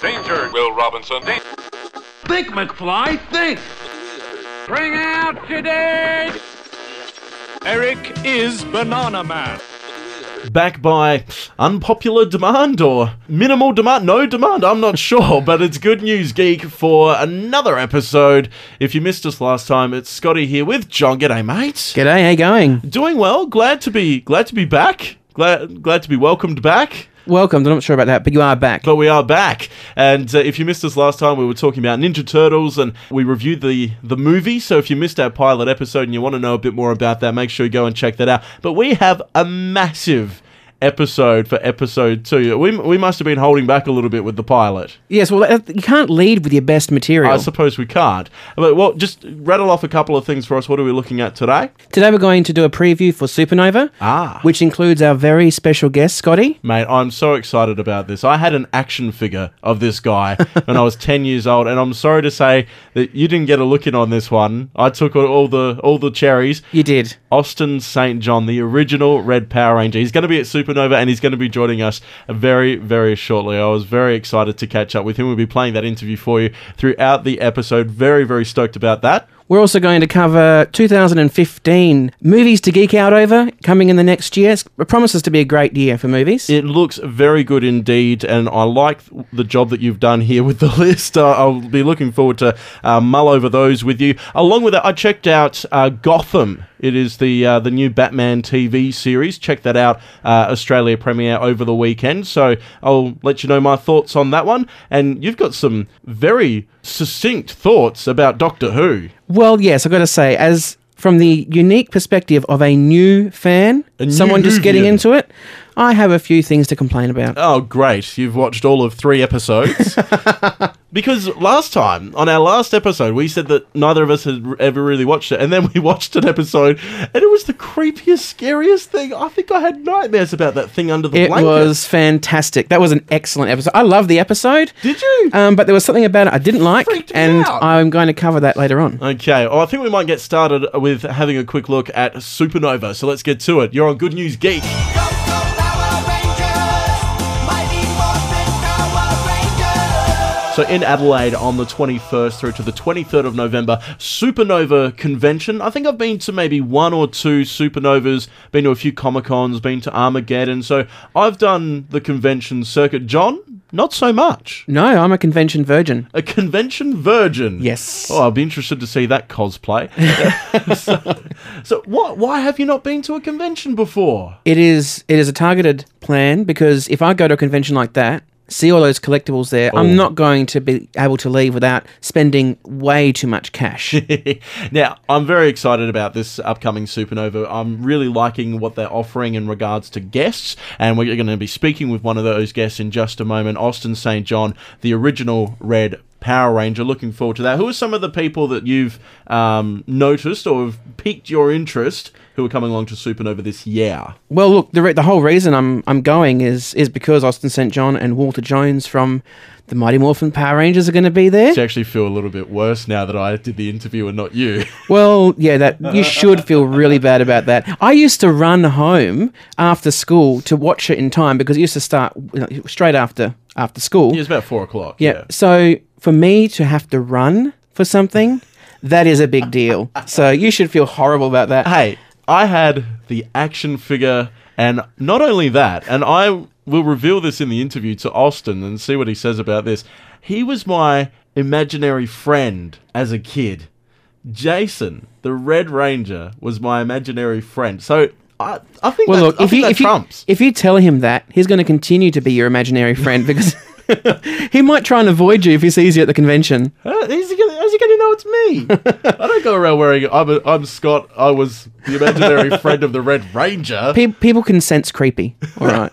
Danger, Will Robinson. Dan- Think, McFly, think! Bring out today! Eric is Banana Man. back by unpopular demand or minimal demand, no demand, I'm not sure, but it's good news, geek, for another episode. If you missed us last time, it's Scotty here with John. G'day, mate. G'day, how you going? Doing well. Glad to be glad to be back. Glad glad to be welcomed back. Welcome. I'm not sure about that, but you are back. But we are back, and uh, if you missed us last time, we were talking about Ninja Turtles, and we reviewed the the movie. So if you missed our pilot episode and you want to know a bit more about that, make sure you go and check that out. But we have a massive episode for episode two. We we must have been holding back a little bit with the pilot. Yes, well, you can't lead with your best material. I suppose we can't. But well, just rattle off a couple of things for us. What are we looking at today? Today we're going to do a preview for Supernova, Ah. which includes our very special guest, Scotty. Mate, I'm so excited about this. I had an action figure of this guy when I was 10 years old, and I'm sorry to say that you didn't get a look in on this one. I took all the all the cherries. You did. Austin St. John, the original Red Power Ranger. He's going to be at Supernova and he's going to be joining us very, very shortly. I was very excited to catch up with him. We'll be playing that interview for you throughout the episode. Very, very stoked about that. We're also going to cover 2015 movies to geek out over coming in the next year. It promises to be a great year for movies. It looks very good indeed, and I like the job that you've done here with the list. Uh, I'll be looking forward to uh, mull over those with you. Along with that, I checked out uh, Gotham. It is the uh, the new Batman TV series. Check that out. Uh, Australia premiere over the weekend. So I'll let you know my thoughts on that one. And you've got some very succinct thoughts about Doctor Who. well, yes, I've got to say, as from the unique perspective of a new fan, someone just getting into it, I have a few things to complain about. Oh, great. You've watched all of three episodes. because last time, on our last episode, we said that neither of us had ever really watched it. And then we watched an episode, and it was the creepiest, scariest thing. I think I had nightmares about that thing under the It blanket. It was fantastic. That was an excellent episode. I love the episode. Did you? Um, but there was something about it I didn't like, and out. I'm going to cover that later on. Okay, well, I think we might get started with having a quick look at Supernova. So let's get to it. You're on Good News Geek. So in Adelaide on the 21st through to the 23rd of November, Supernova Convention. I think I've been to maybe one or two Supernovas, been to a few Comic Cons, been to Armageddon. So I've done the convention circuit. John, not so much. No, I'm a convention virgin. A convention virgin. Yes. Oh, I'll be interested to see that cosplay. so, so what? Why have you not been to a convention before? It is it is a targeted plan because if I go to a convention like that, see all those collectibles there, Oh. I'm not going to be able to leave without spending way too much cash. now, I'm very excited about this upcoming Supernova. I'm really liking what they're offering in regards to guests, and we're going to be speaking with one of those guests in just a moment. Austin St. John, the original Red Power Ranger. Looking forward to that. Who are some of the people that you've um, noticed or have piqued your interest who are coming along to Supernova this year? well, look, the re- the whole reason I'm I'm going is is because Austin St. John and Walter Jones from the Mighty Morphin Power Rangers are going to be there. I actually feel a little bit worse now that I did the interview and not you. Well, yeah, that you should feel really bad about that. I used to run home after school to watch it in time because it used to start you know, straight after after school. It was about four o'clock. Yeah. So for me to have to run for something, that is a big deal. So you should feel horrible about that. Hey, I had the action figure, and not only that, and I will reveal this in the interview to Austin and see what he says about this. He was my imaginary friend as a kid. Jason, the Red Ranger, was my imaginary friend. So I, I think Well, that, look, I if you if you if you tell him that, he's going to continue to be your imaginary friend because he might try and avoid you if he sees you at the convention. Uh, How's he it's me? I don't go around wearing. I'm, a, I'm Scott. I was the imaginary friend of the Red Ranger. Pe- people can sense creepy. All right.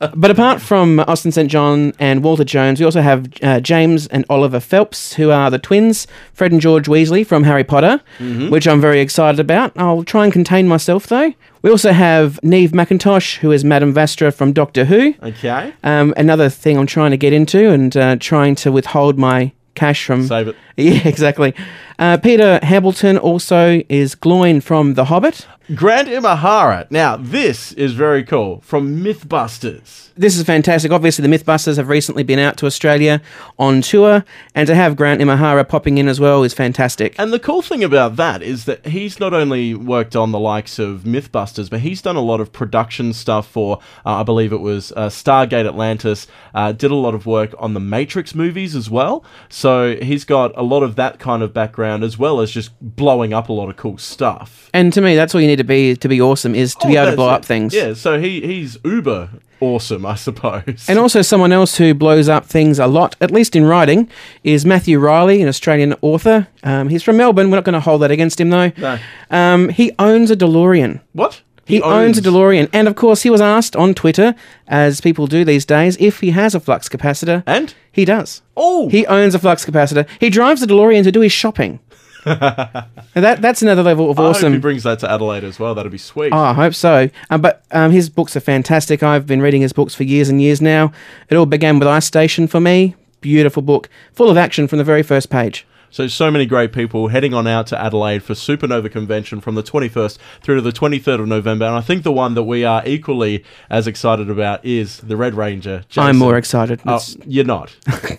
but apart from Austin St. John and Walter Jones, we also have uh, James and Oliver Phelps, who are the twins, Fred and George Weasley from Harry Potter, which I'm very excited about. I'll try and contain myself, though. We also have Neve McIntosh, who is Madame Vastra from Doctor Who. Okay, Um, another thing I'm trying to get into and uh, trying to withhold my cash from. save it. Yeah, exactly. Uh, Peter Hambleton also is Gloin from The Hobbit. Grant Imahara. Now, this is very cool from Mythbusters. This is fantastic. Obviously, the Mythbusters have recently been out to Australia on tour, and to have Grant Imahara popping in as well is fantastic. And the cool thing about that is that he's not only worked on the likes of Mythbusters, but he's done a lot of production stuff for, uh, I believe it was uh, Stargate Atlantis, uh, did a lot of work on the Matrix movies as well. So he's got a lot of that kind of background as well as just blowing up a lot of cool stuff. And to me, that's all you need to be to be awesome is to be Oh, able to blow it. up things. Yeah, so he, he's uber awesome, I suppose. And also, someone else who blows up things a lot, at least in writing, is Matthew Reilly, an Australian author. Um, he's from Melbourne. We're not going to hold that against him, though. No. Um, he owns a DeLorean. what? He, owns, a DeLorean. And of course, he was asked on Twitter, as people do these days, if he has a flux capacitor. And? He does. Oh! He owns a flux capacitor. He drives the DeLorean to do his shopping. Now that that's another level of I hope he brings that to Adelaide as well. That'd be sweet. Oh, I hope so. Um, but um, his books are fantastic. I've been reading his books for years and years now. It all began with Ice Station for me. Beautiful book, full of action from the very first page. So, so many great people heading on out to Adelaide for Supernova Convention from the 21st through to the 23rd of November. And I think the one that we are equally as excited about is the Red Ranger. Jason. I'm more excited. Oh, you're not.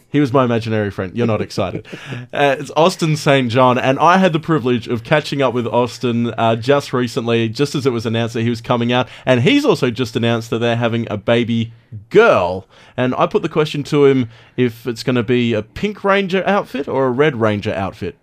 he was my imaginary friend. You're not excited. Uh, it's Austin St. John, and I had the privilege of catching up with Austin uh, just recently, just as it was announced that he was coming out. And he's also just announced that they're having a baby girl. And I put the question to him if it's going to be a Pink Ranger outfit or a Red Ranger outfit.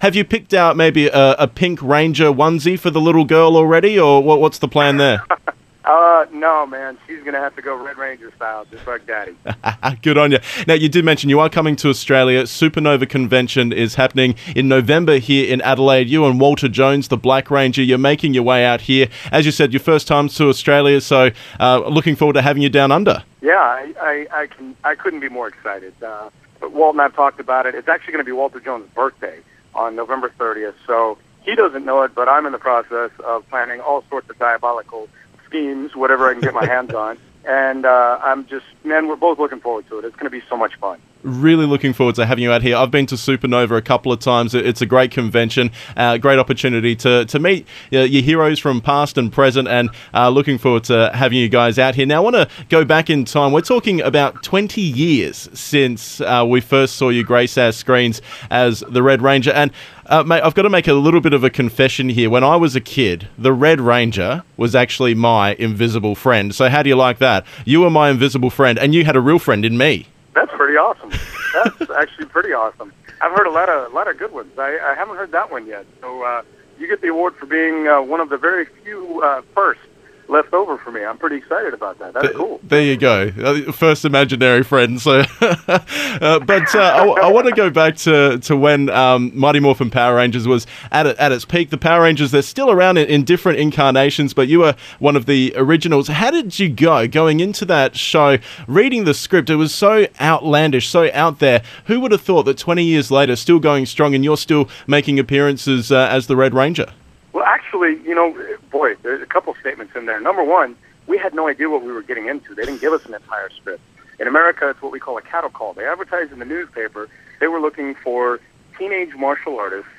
Have you picked out maybe a, a Pink Ranger onesie for the little girl already, or what, what's the plan there? Uh, no, man. She's gonna have to go Red Ranger style, just like Daddy. Good on you. Now, you did mention you are coming to Australia. Supernova Convention is happening in November here in Adelaide. You and Walter Jones, the Black Ranger, you're making your way out here. As you said, your first time to Australia, so uh, looking forward to having you down under. Yeah, I, I, I can. I couldn't be more excited. Uh, Walt and I've talked about it. It's actually going to be Walter Jones' birthday on November 30th. So he doesn't know it, but I'm in the process of planning all sorts of diabolical schemes, whatever I can get my hands on. And uh, I'm just, man, we're both looking forward to it. It's going to be so much fun. Really looking forward to having you out here. I've been to Supernova a couple of times. It's a great convention, uh, great opportunity to, to meet uh, your heroes from past and present, and uh, looking forward to having you guys out here. Now, I want to go back in time. We're talking about 20 years since uh, we first saw you grace our screens as the Red Ranger. And, uh, mate, I've got to make a little bit of a confession here. When I was a kid, the Red Ranger was actually my invisible friend. So, how do you like that? You were my invisible friend, and you had a real friend in me. That's pretty awesome. That's actually pretty awesome. I've heard a lot of a lot of good ones. I, I haven't heard that one yet. So uh, you get the award for being uh, one of the very few uh, first left over for me. I'm pretty excited about that. That's cool. There you go. Uh, First imaginary friend. So, uh, but uh, I, want to go back to, to when um, Mighty Morphin Power Rangers was at it, at its peak. The Power Rangers they're still around in, in different incarnations, but you were one of the originals. How did you go going into that show? Reading the script, it was so outlandish, so out there. Who would have thought that 20 years later, still going strong, and you're still making appearances uh, as the Red Ranger? Well, actually, you know, boy, there's a couple statements in there. Number one, we had no idea what we were getting into. They didn't give us an entire script. In America, it's what we call a cattle call. They advertised in the newspaper. They were looking for teenage martial artists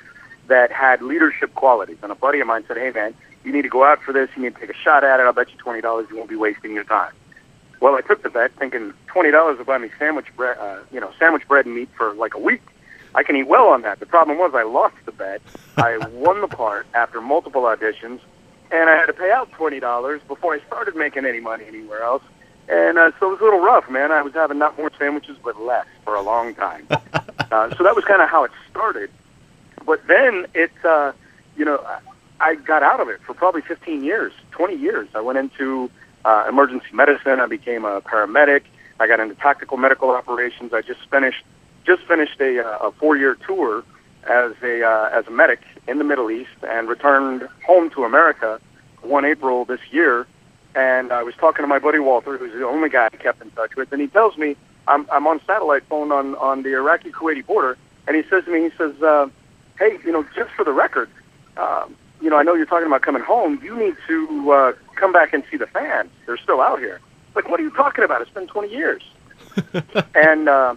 that had leadership qualities. And a buddy of mine said, "Hey, man, you need to go out for this. You need to take a shot at it. I'll bet you twenty dollars. You won't be wasting your time." Well, I took the bet, thinking twenty dollars will buy me sandwich bread, uh, you know, sandwich bread and meat for like a week. I can eat well on that. The problem was I lost the bet. I won the part after multiple auditions, and I had to pay out twenty dollars before I started making any money anywhere else. And uh, so it was a little rough, man. I was having not more sandwiches but less for a long time. uh, so that was kind of how it started. But then it, uh, you know, I, I got out of it for probably 15 years, 20 years. I went into uh, emergency medicine. I became a paramedic. I got into tactical medical operations. I just finished just finished a, uh, a four-year tour as a uh, as a medic in the Middle East and returned home to America one April this year. And I was talking to my buddy Walter, who's the only guy I kept in touch with, and he tells me I'm I'm on satellite phone on on the Iraqi-Kuwaiti border, and he says to me, he says, uh, "Hey, you know, just for the record, um, you know, I know you're talking about coming home. You need to uh, come back and see the fans. They're still out here." Like, what are you talking about? It's been 20 years. and uh,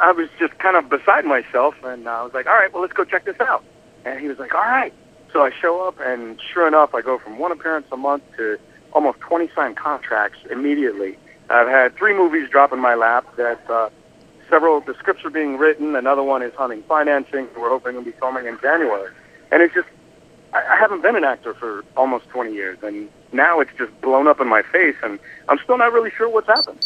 I was just kind of beside myself, and I was like, "All right, well, let's go check this out." And he was like, "All right." So I show up, and sure enough, I go from one appearance a month to almost 20 signed contracts immediately. I've had three movies drop in my lap that uh, several, the scripts are being written. Another one is hunting financing. We're hoping to be filming in January. And it's just, I, I haven't been an actor for almost 20 years, and now it's just blown up in my face, and I'm still not really sure what's happened.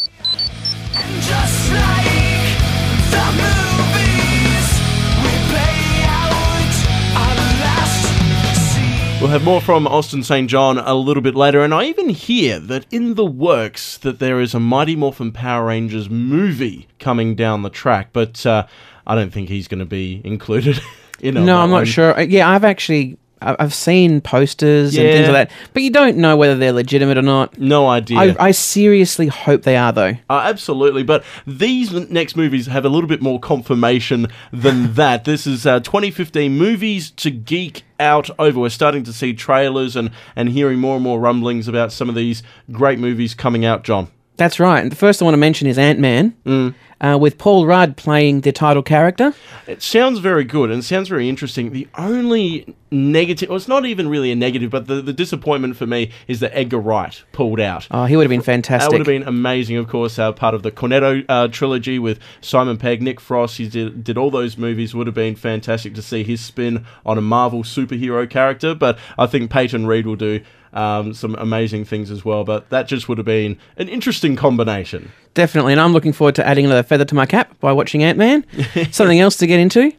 We'll have more from Austin St. John a little bit later, and I even hear that in the works that there is a Mighty Morphin Power Rangers movie coming down the track, but uh, I don't think he's going to be included. in No, I'm one. not sure. Uh, Yeah, I've actually I've seen posters and things like that, but you don't know whether they're legitimate or not. No idea. I, I seriously hope they are, though. Uh, absolutely, but these next movies have a little bit more confirmation than that. This is uh, 2015 movies to geek out over. We're starting to see trailers and, and hearing more and more rumblings about some of these great movies coming out, John. That's right. And the first I want to mention is Ant Man, Mm. uh, with Paul Rudd playing the title character. It sounds very good and it sounds very interesting. The only negative, well, it's not even really a negative, but the, the disappointment for me is that Edgar Wright pulled out. Oh, he would have been fantastic. That would have been amazing, of course. Uh, part of the Cornetto uh, trilogy with Simon Pegg, Nick Frost. He did, did all those movies. Would have been fantastic to see his spin on a Marvel superhero character. But I think Peyton Reed will do um, some amazing things as well. But that just would have been an interesting combination. Definitely, and I'm looking forward to adding another feather to my cap by watching Ant Man. Something else to get into.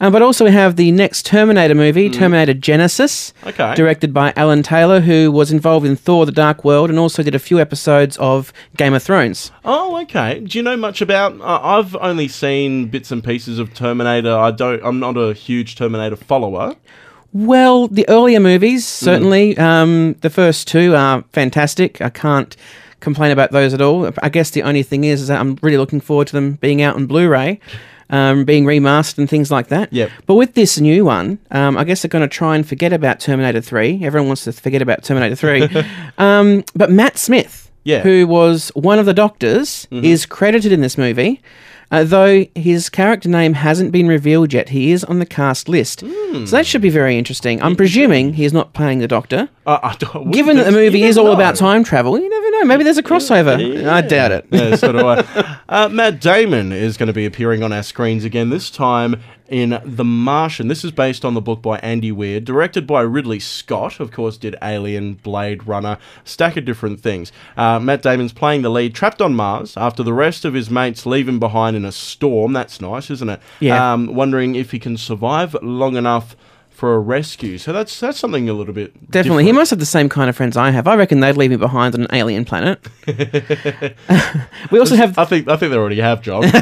Um, but also, we have the next Terminator movie, Terminator Genisys, Mm. Okay. directed by Alan Taylor, who was involved in Thor: The Dark World and also did a few episodes of Game of Thrones. Oh, okay. Do you know much about? Uh, I've only seen bits and pieces of Terminator. I don't. I'm not a huge Terminator follower. Well, the earlier movies, certainly. Um, the first two are fantastic. I can't complain about those at all. I guess the only thing is, is that I'm really looking forward to them being out on Blu ray. Um, being remastered and things like that. Yep. But with this new one, um, I guess they're going to try and forget about Terminator 3. Everyone wants to forget about Terminator 3. um, but Matt Smith, Yeah. who was one of the doctors, is credited in this movie. Uh, though his character name hasn't been revealed yet, he is on the cast list. So that should be very interesting. I'm presuming he's not playing the Doctor. Uh, Given that the movie is all about time travel, you never know. Maybe there's a crossover. I doubt it. yeah, so do I. Uh, Matt Damon is going to be appearing on our screens again, this time in The Martian. This is based on the book by Andy Weir, directed by Ridley Scott, of course, did Alien, Blade Runner, stack of different things. Uh, Matt Damon's playing the lead, trapped on Mars after the rest of his mates leave him behind in a storm. That's nice, isn't it? Yeah. Um, wondering if he can survive long enough for a rescue. So that's that's something a little bit Definitely. He must have the same kind of friends I have. I reckon they'd leave me behind on an alien planet. we also have I think I think they already have, John.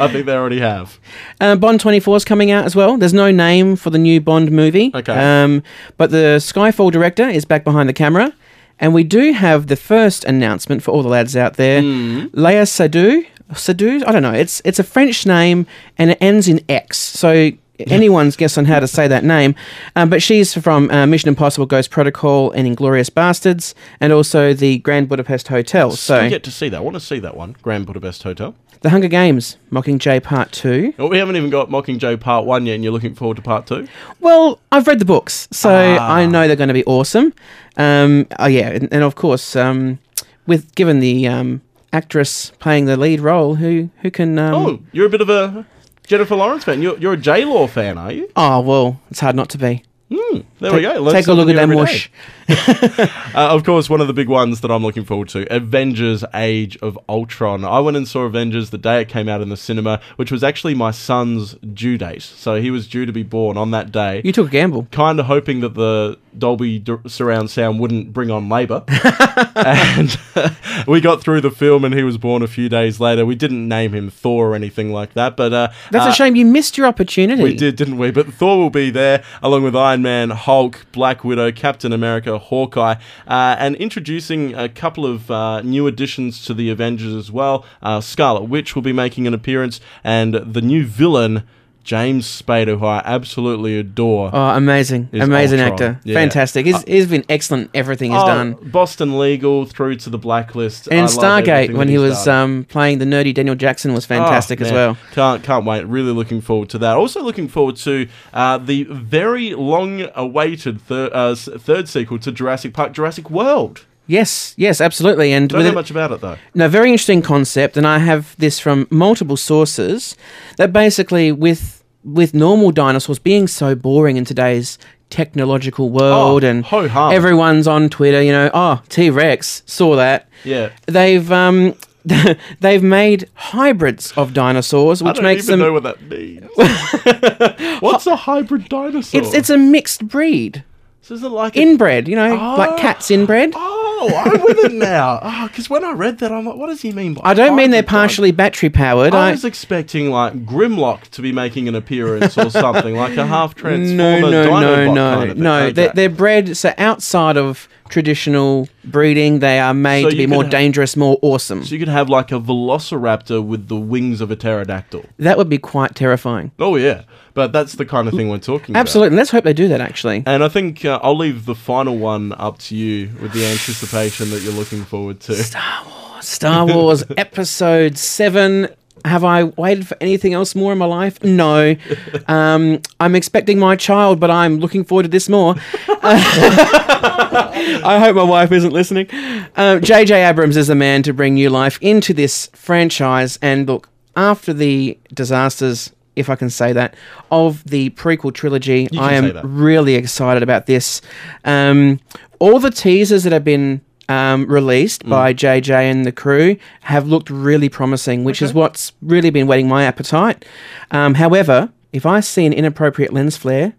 I think they already have. Uh, Bond 24 is coming out as well. There's no name for the new Bond movie. Okay. Um, but the Skyfall director is back behind the camera. And we do have the first announcement for all the lads out there. Hmm. Leia Sadu. Sadu? I don't know. It's it's a French name and it ends in X. So anyone's guess on how to say that name. Um, but she's from uh, Mission Impossible Ghost Protocol and Inglourious Basterds and also the Grand Budapest Hotel. So get to see that. I want to see that one. Grand Budapest Hotel. The Hunger Games, Mockingjay Part 2. Well, we haven't even got Mockingjay Part One yet, and you're looking forward to Part Two. Well, I've read the books, so Ah. I know they're going to be awesome. Um, oh yeah, and, and of course, um, with given the um, actress playing the lead role, who who can? Um, Oh, you're a bit of a Jennifer Lawrence fan. You're, you're a J Law fan, are you? oh, well, it's hard not to be. Hmm, there Take, we go. Learn take a look at that mush. Uh, of course, one of the big ones that I'm looking forward to Avengers Age of Ultron. I went and saw Avengers the day it came out in the cinema, which was actually my son's due date. So he was due to be born on that day. You took a gamble. kind of hoping that the Dolby d- surround sound wouldn't bring on labour. and we got through the film, and he was born a few days later. We didn't name him Thor or anything like that, but uh, That's uh, a shame. You missed your opportunity. We did, didn't we? But Thor will be there along with Iron Man, Hulk, Black Widow, Captain America, Hawkeye, uh, and introducing a couple of uh, new additions to the Avengers as well. Uh, Scarlet Witch will be making an appearance, and the new villain. James Spader, who I absolutely adore. Oh, amazing, amazing Ultron. actor, Yeah. fantastic. He's, he's been excellent. Everything he's Oh, done. Boston Legal through to the Blacklist. And in Stargate, when he was um, playing the nerdy Daniel Jackson, was fantastic Oh, as well. Can't can't wait. Really looking forward to that. Also looking forward to uh, the very long-awaited thir- uh, third sequel to Jurassic Park, Jurassic World. Yes, yes, absolutely. And Don't know much about it though. No, very interesting concept, and I have this from multiple sources. That basically, with with normal dinosaurs being so boring in today's technological world, Oh, and ho-hum. everyone's on Twitter, you know, oh T Rex saw that. Yeah. They've um, they've made hybrids of dinosaurs, I which don't makes even them. know what that means. What's a hybrid dinosaur? it's it's a mixed breed, So is it like a- inbred. You know, Oh. like cats inbred. Oh, Oh, I'm with it now. Ah, oh, because when I read that, I'm like, what does he mean by? I don't mean they're partially battery powered. I was expecting like Grimlock to be making an appearance or something, like a half transformer. no, no, Dinobot no, no, kind of no. Okay. They're, they're bred so outside of traditional breeding. They are made So to be more ha- dangerous, more awesome. So you could have like a velociraptor with the wings of a pterodactyl. that would be quite terrifying. Oh yeah, but that's the kind of thing we're talking about. Absolutely. Let's hope they do that. Actually, And I think uh, I'll leave the final one up to you with the anticipation that you're looking forward to. Star Wars. Star Wars Episode Seven. Have I waited for anything else more in my life? No. Um, I'm expecting my child, but I'm looking forward to this more. I hope my wife isn't listening. Um, J.J. Abrams is the man to bring new life into this franchise. And look, after the disasters, if I can say that, of the prequel trilogy, I am really excited about this. Um, all the teasers that have been um, released Mm. by JJ and the crew have looked really promising, which is what's really been whetting my appetite. Um, however, if I see an inappropriate lens flare,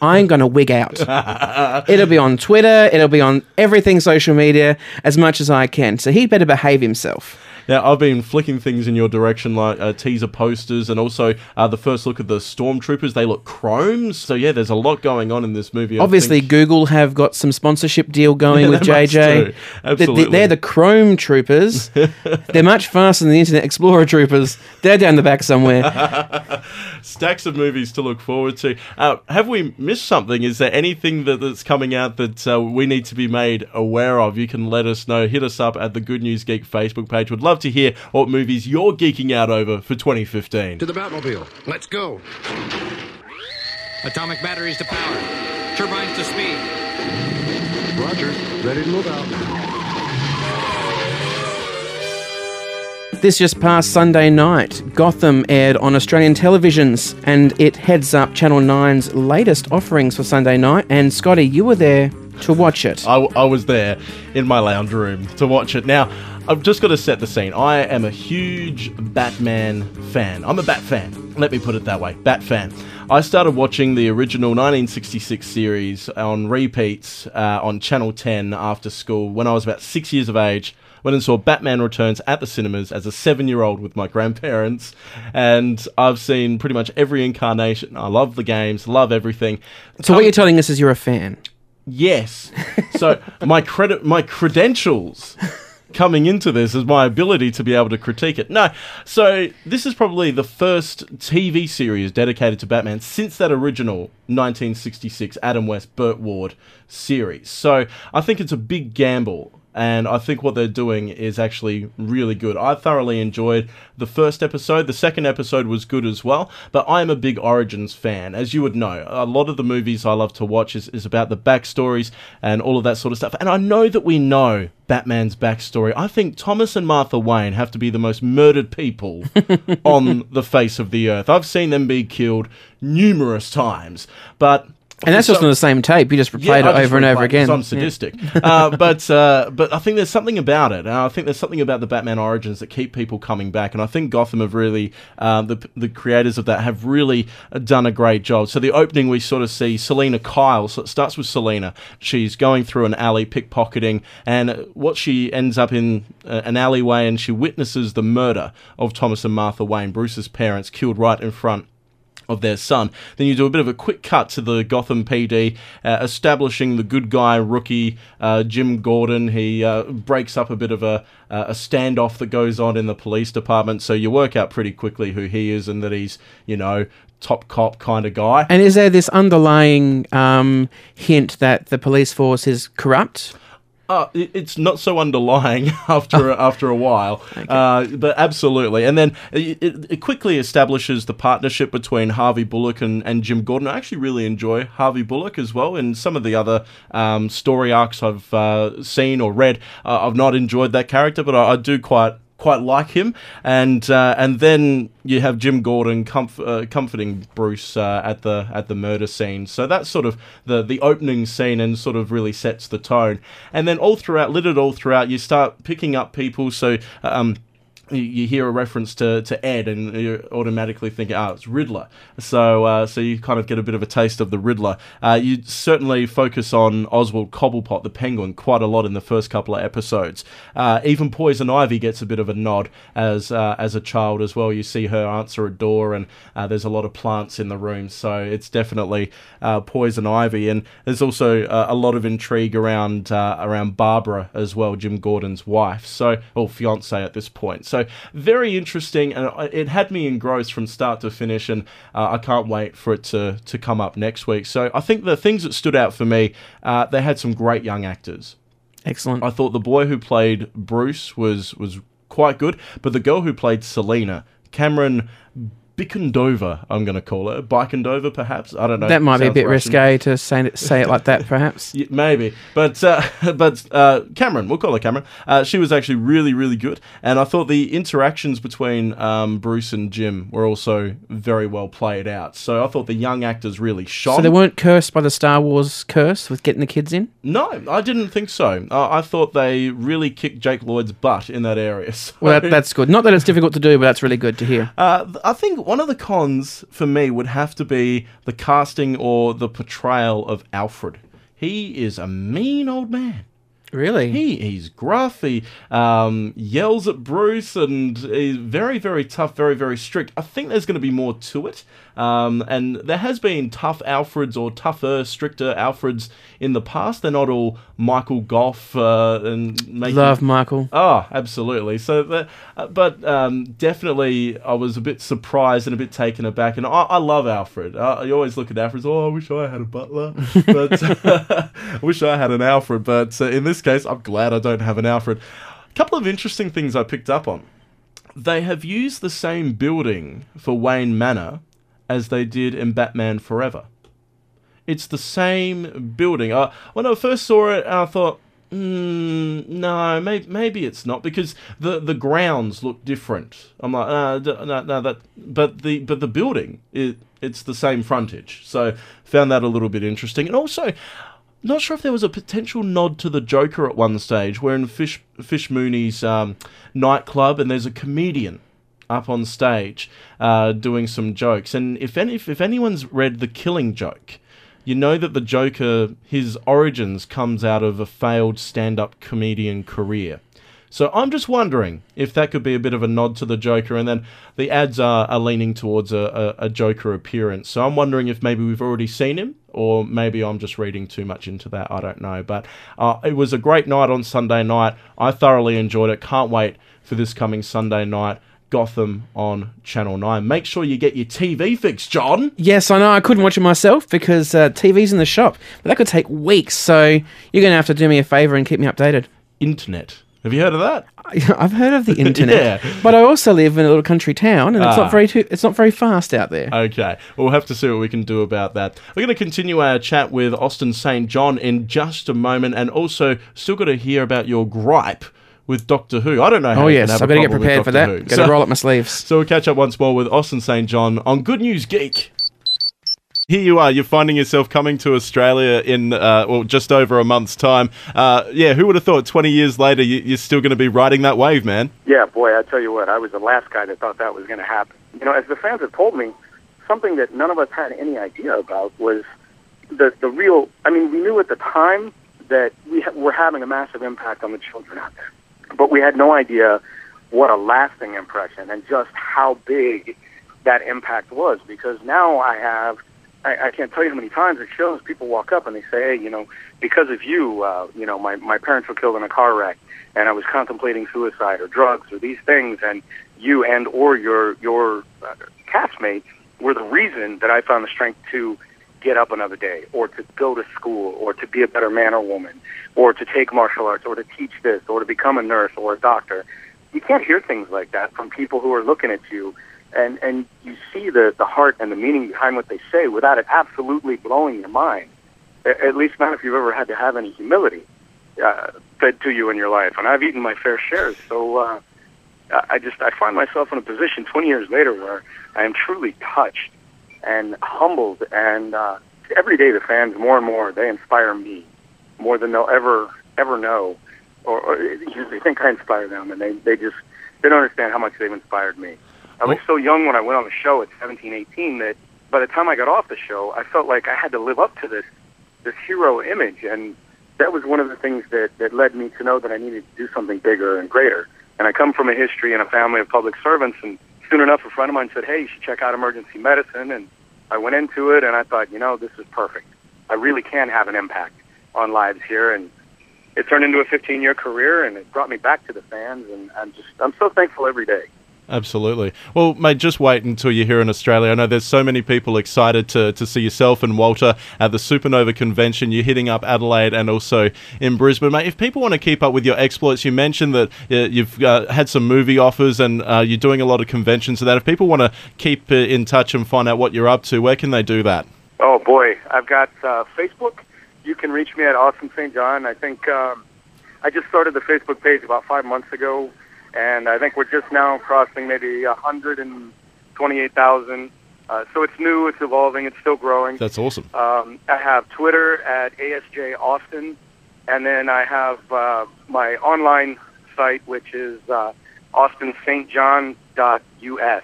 I'm going to wig out. it'll be on Twitter, it'll be on everything social media as much as I can. So he better behave himself. Now I've been flicking things in your direction, like uh, teaser posters, and also uh, the first look at the stormtroopers. They look chromes. So yeah, there's a lot going on in this movie. I Obviously, think. Google have got some sponsorship deal going Yeah, with JJ. do. They- they- Absolutely. They're the Chrome Troopers. they're much faster than the Internet Explorer Troopers. They're down the back somewhere. stacks of movies to look forward to. Uh, have we missed something? Is there anything that, that's coming out that uh, we need to be made aware of? You can let us know. Hit us up at the Good News Geek Facebook page. Would love to hear what movies you're geeking out over for 2015. To the Batmobile. Let's go. Atomic batteries to power. Turbines to speed. Roger. Ready to move out. This just past Sunday night, Gotham aired on Australian televisions, and it heads up Channel 9's latest offerings for Sunday night. And Scotty, you were there to watch it. I, I was there in my lounge room to watch it. Now, I've just got to set the scene. I am a huge Batman fan. I'm a Bat fan. Let me put it that way. Bat fan. I started watching the original 1966 series on repeats uh, on Channel 10 after school when I was about six years of age. Went and saw Batman Returns at the cinemas as a seven year old with my grandparents. And I've seen pretty much every incarnation. I love the games, love everything. so, what you're telling us is you're a fan. Yes. So my credit, my credentials coming into this is my ability to be able to critique it. No. So this is probably the first TV series dedicated to Batman since that original 1966 Adam West Burt Ward series. So I think it's a big gamble. And I think what they're doing is actually really good. I thoroughly enjoyed the first episode. The second episode was good as well. But I am a big Origins fan, as you would know. A lot of the movies I love to watch is, is about the backstories and all of that sort of stuff. And I know that we know Batman's backstory. I think Thomas and Martha Wayne have to be the most murdered people on the face of the earth. I've seen them be killed numerous times. But And that's just on the same tape. You just replayed I it just over and over again. it again. 'cause I'm Yeah. sadistic. uh, but uh, but I think there's something about it. I think there's something about the Batman Origins that keep people coming back. And I think Gotham have really uh, the the creators of that have really uh, done a great job. So the opening we sort of see Selina Kyle. So it starts with Selina. She's going through an alley pickpocketing, and what she ends up in uh, an alleyway, and she witnesses the murder of Thomas and Martha Wayne, Bruce's parents, killed right in front of their son. Then you do a bit of a quick cut to the Gotham PD, uh, establishing the good guy rookie uh, Jim Gordon. He uh, breaks up a bit of a, uh, a standoff that goes on in the police department, so you work out pretty quickly who he is and that he's, you know, top cop kind of guy. And is there this underlying um, hint that the police force is corrupt? Uh, it's not so underlying after after a while, uh, but absolutely. And then it, it, it quickly establishes the partnership between Harvey Bullock and, and Jim Gordon. I actually really enjoy Harvey Bullock as well. In some of the other um, story arcs I've uh, seen or read, uh, I've not enjoyed that character, but I, I do quite quite like him. And uh, and then you have Jim Gordon comf- uh, comforting Bruce uh, at the at the murder scene. So that's sort of the the opening scene and sort of really sets the tone. And then all throughout, littered all throughout, you start picking up people. So. Um, you- hear a reference to, to Ed, and you automatically think, "Ah, it's Riddler." So, uh, so you kind of get a bit of a taste of the Riddler. Uh, you certainly focus on Oswald Cobblepot, the Penguin, quite a lot in the first couple of episodes. Uh, even Poison Ivy gets a bit of a nod as uh, as a child as well. You see her answer a door, and uh, there's a lot of plants in the room, so it's definitely uh, Poison Ivy. And there's also a lot of intrigue around around Barbara as well, Jim Gordon's wife, so or fiance at this point. So very interesting, and it had me engrossed from start to finish, and uh, I can't wait for it to to come up next week. So I think the things that stood out for me, uh, they had some great young actors. Excellent. I thought the boy who played Bruce was was quite good, but the girl who played Selina, Cameron Bickendover, I'm going to call her Bikendova, perhaps. I don't know. that might be a bit Russian. risque to say it, say it like that, perhaps. Yeah, maybe, but uh, but uh, Cameron, we'll call her Cameron. Uh, she was actually really, really good, and I thought the interactions between um, Bruce and Jim were also very well played out. So I thought the young actors really shone. So they weren't cursed by the Star Wars curse with getting the kids in? No, I didn't think so. I thought they really kicked Jake Lloyd's butt in that area. So, Well, that, that's good. Not that it's difficult to do, but that's really good to hear. uh, I think one of the cons for me would have to be the casting or the portrayal of Alfred. He is a mean old man. Really? He he's gruff. He um, yells at Bruce, and he's very very tough, very very strict. I think there's going to be more to it, um, and there has been tough Alfreds or tougher, stricter Alfreds in the past. They're not all Michael Gough uh, and making Love Michael. Oh, absolutely. So, the, uh, but um, definitely, I was a bit surprised and a bit taken aback. And I, I love Alfred. I, I always look at Alfred. as, Oh, I wish I had a butler. But I wish I had an Alfred. But uh, in this case, I'm glad I don't have an Alfred. A couple of interesting things I picked up on. They have used the same building for Wayne Manor as they did in Batman Forever. It's the same building. Uh, when I first saw it, I thought, mm, no, maybe, maybe it's not because the, the grounds look different. I'm like, d- no, no, that, but the but the building it it's the same frontage. So found that a little bit interesting, and also. Not sure if there was a potential nod to the Joker at one stage. We're in Fish Fish Mooney's um, nightclub, and there's a comedian up on stage uh, doing some jokes. And if any if, if anyone's read The Killing Joke, you know that the Joker his origins comes out of a failed stand-up comedian career. So I'm just wondering if that could be a bit of a nod to the Joker, and then the ads are, are leaning towards a, a, a Joker appearance. So I'm wondering if maybe we've already seen him, or maybe I'm just reading too much into that. I don't know. But uh, it was a great night on Sunday night. I thoroughly enjoyed it. Can't wait for this coming Sunday night. Gotham on Channel 9. Make sure you get your TV fix, John. Yes, I know. I couldn't watch it myself because uh, TV's in the shop, but that could take weeks. So you're going to have to do me a favor and keep me updated. Internet. Have you heard of that? I've heard of the internet, Yeah. but I also live in a little country town, and it's Ah. not very too, it's not very fast out there. Okay, we'll have to see what we can do about that. We're going to continue our chat with Austin St. John in just a moment, and also still got to hear about your gripe with Doctor Who. I don't know how oh you yes, can have I a better get prepared for that. Doctor Who. Got to So- roll up my sleeves. So we'll catch up once more with Austin St. John on Good News Geek. Here you are. You're finding yourself coming to Australia in uh, well just over a month's time. Uh, yeah, who would have thought? Twenty years later, you, you're still going to be riding that wave, man. Yeah, boy, I tell you what, I was the last guy that thought that was going to happen. You know, as the fans have told me, something that none of us had any idea about was the the real. I mean, we knew at the time that we ha- were having a massive impact on the children out there, but we had no idea what a lasting impression and just how big that impact was because now I have. I, I can't tell you how many times it shows people walk up and they say, "Hey, you know, because of you, uh, you know, my my parents were killed in a car wreck, and I was contemplating suicide or drugs or these things, and you and or your your uh, castmate were the reason that I found the strength to get up another day, or to go to school, or to be a better man or woman, or to take martial arts, or to teach this, or to become a nurse or a doctor." You can't hear things like that from people who are looking at you and and you see the the heart and the meaning behind what they say without it absolutely blowing your mind. At least not if you've ever had to have any humility uh, fed to you in your life. And I've eaten my fair share. So uh, I just I find myself in a position 20 years later where I am truly touched and humbled. And uh, every day the fans more and more they inspire me more than they'll ever ever know. Or, or they think I inspire them, and they they just they don't understand how much they've inspired me. I was so young when I went on the show at 17, 18 that by the time I got off the show, I felt like I had to live up to this this hero image, and that was one of the things that that led me to know that I needed to do something bigger and greater. And I come from a history and a family of public servants, and soon enough, a friend of mine said, "Hey, you should check out emergency medicine." And I went into it, and I thought, you know, this is perfect. I really can have an impact on lives here, and it turned into a 15-year career, and it brought me back to the fans, and I'm just I'm so thankful every day. Absolutely. Well, mate, just wait until you're here in Australia. I know there's so many people excited to, to see yourself and Walter at the Supernova convention. You're hitting up Adelaide and also in Brisbane, mate. If people want to keep up with your exploits, you mentioned that uh, you've uh, had some movie offers and uh, you're doing a lot of conventions. So that if people want to keep uh, in touch and find out what you're up to, where can they do that? Oh boy, I've got uh, Facebook. You can reach me at Austin St. John. I think um, I just started the Facebook page about five months ago, and I think we're just now crossing maybe hundred and twenty-eight thousand. Uh, so it's new, it's evolving, it's still growing. That's awesome. Um, I have Twitter at ASJ Austin, and then I have uh, my online site, which is uh, austinstjohn.us.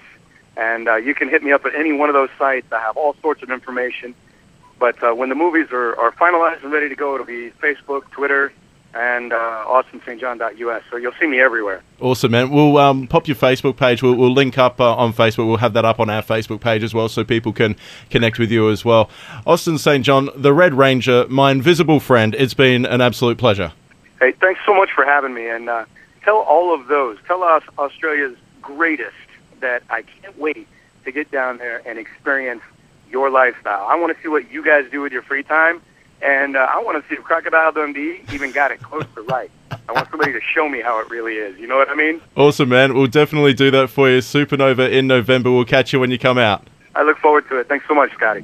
And uh, you can hit me up at any one of those sites. I have all sorts of information. But uh, when the movies are, are finalized and ready to go, it'll be Facebook, Twitter, and uh, austinstjohn.us. So you'll see me everywhere. Awesome, man. We'll um, pop your Facebook page. We'll, we'll link up uh, on Facebook. We'll have that up on our Facebook page as well so people can connect with you as well. Austin St. John, the Red Ranger, my invisible friend. It's been an absolute pleasure. Hey, thanks so much for having me. And uh, tell all of those, tell us Australia's greatest that I can't wait to get down there and experience your lifestyle. I want to see what you guys do with your free time. And uh, I want to see if Crocodile Dundee even got it close to right. I want somebody to show me how it really is. You know what I mean? Awesome, man. We'll definitely do that for you. Supernova in November. We'll catch you when you come out. I look forward to it. Thanks so much, Scotty.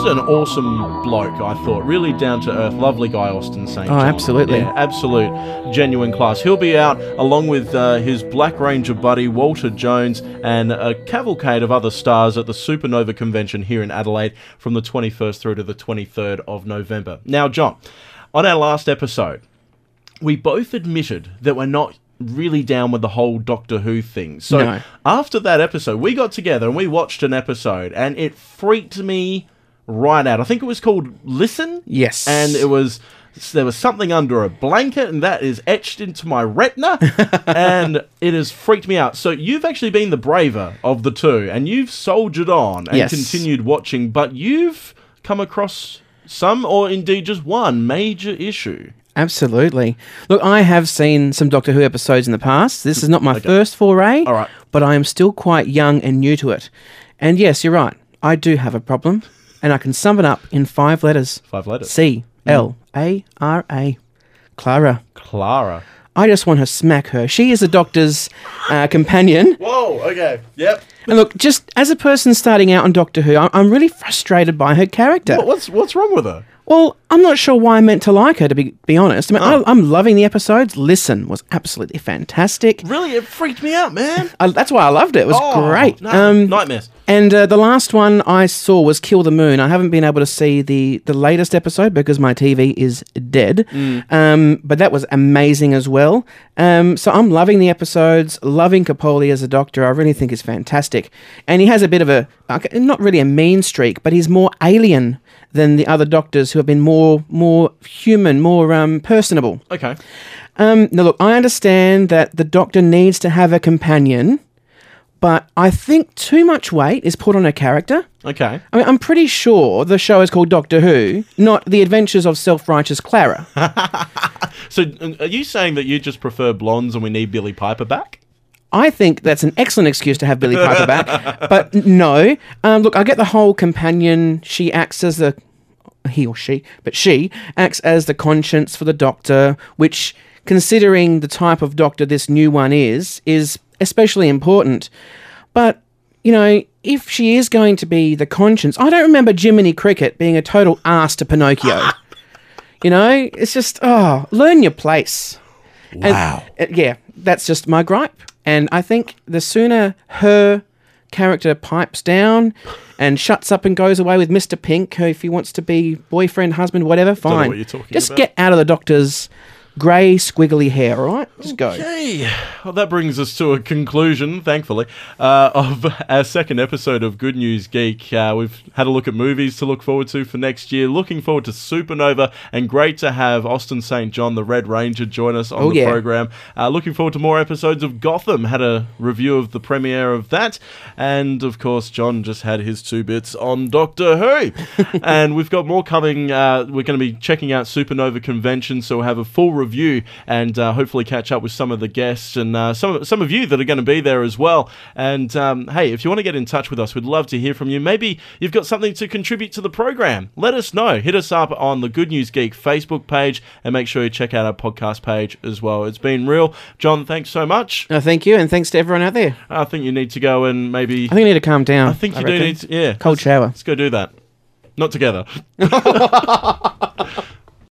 Just an awesome bloke, I thought. Really down to earth, lovely guy, Austin St. Oh, John. absolutely. Yeah, absolute, genuine class. He'll be out along with uh, his Black Ranger buddy, Walter Jones, and a cavalcade of other stars at the Supernova Convention here in Adelaide from the 21st through to the 23rd of November. Now, John, on our last episode, we both admitted that we're not really down with the whole Doctor Who thing. So No. after that episode, we got together and we watched an episode, and it freaked me right out. I think it was called Listen. Yes. And it was there was something under a blanket, and that is etched into my retina, and it has freaked me out. So you've actually been the braver of the two, and you've soldiered on and Yes. continued watching, but you've come across some, or indeed just one, major issue. Absolutely. Look, I have seen some Doctor Who episodes in the past. This is not my first foray, All right. but I am still quite young and new to it. And yes, you're right. I do have a problem, and I can sum it up in five letters. Five letters. C L A R A. Clara. Clara. I just want to smack her. She is the Doctor's uh, companion. Whoa. Okay. Yep. And look, just as a person starting out on Doctor Who, I- I'm really frustrated by her character. What, what's what's wrong with her? Well, I'm not sure why I meant to like her, to be, be honest. I mean, Oh. I, I'm loving the episodes. Listen was absolutely fantastic. Really, it freaked me out, man. I, that's why I loved it. It was Oh, great. no, um, nightmares. And uh, the last one I saw was Kill the Moon. I haven't been able to see the, the latest episode because my TV is dead. Um, but that was amazing as well. Um, so I'm loving the episodes, loving Capaldi as a doctor. I really think he's fantastic. And he has a bit of a, not really a mean streak, but he's more alien than the other doctors who have been more more human, more um, personable. Okay. Um, now, look, I understand that the doctor needs to have a companion, but I think too much weight is put on a character. Okay. I mean, I'm pretty sure the show is called Doctor Who, not The Adventures of Self Righteous Clara. So, uh, are you saying that you just prefer blondes and we need Billie Piper back? I think that's an excellent excuse to have Billie Piper back. But no. Um, look, I get the whole companion. She acts as the. He or she, but she acts as the conscience for the doctor, which, considering the type of doctor this new one is, is especially important. But, you know, if she is going to be the conscience, I don't remember Jiminy Cricket being a total ass to Pinocchio. you know, it's just, oh, learn your place. Wow. Uh, yeah, that's just my gripe. And I think the sooner her character pipes down and shuts up and goes away with Mr. Pink, who if he wants to be boyfriend, husband, whatever, know fine. what you're talking just about. get out of the doctor's grey, squiggly hair, all right? Just go. Okay. Well, that brings us to a conclusion, thankfully, uh, of our second episode of Good News Geek. Uh, we've had a look at movies to look forward to for next year. Looking forward to Supernova, and great to have Austin St. John, the Red Ranger, join us on Oh, the yeah. program. Uh, looking forward to more episodes of Gotham. Had a review of the premiere of that, and of course, John just had his two bits on Doctor Who. and we've got more coming. Uh, we're going to be checking out Supernova Convention, so we'll have a full review and uh, hopefully catch up with some of the guests and uh, some some of you that are going to be there as well. And um, hey, if you want to get in touch with us, we'd love to hear from you. Maybe you've got something to contribute to the program. Let us know. Hit us up on the Good News Geek Facebook page, and make sure you check out our podcast page as well. It's been real, John. Thanks so much. No, thank you, and thanks to everyone out there. I think you need to go and maybe. I think you need to calm down. I think you do reckon. need to, yeah. Cold shower. Let's go do that. Not together.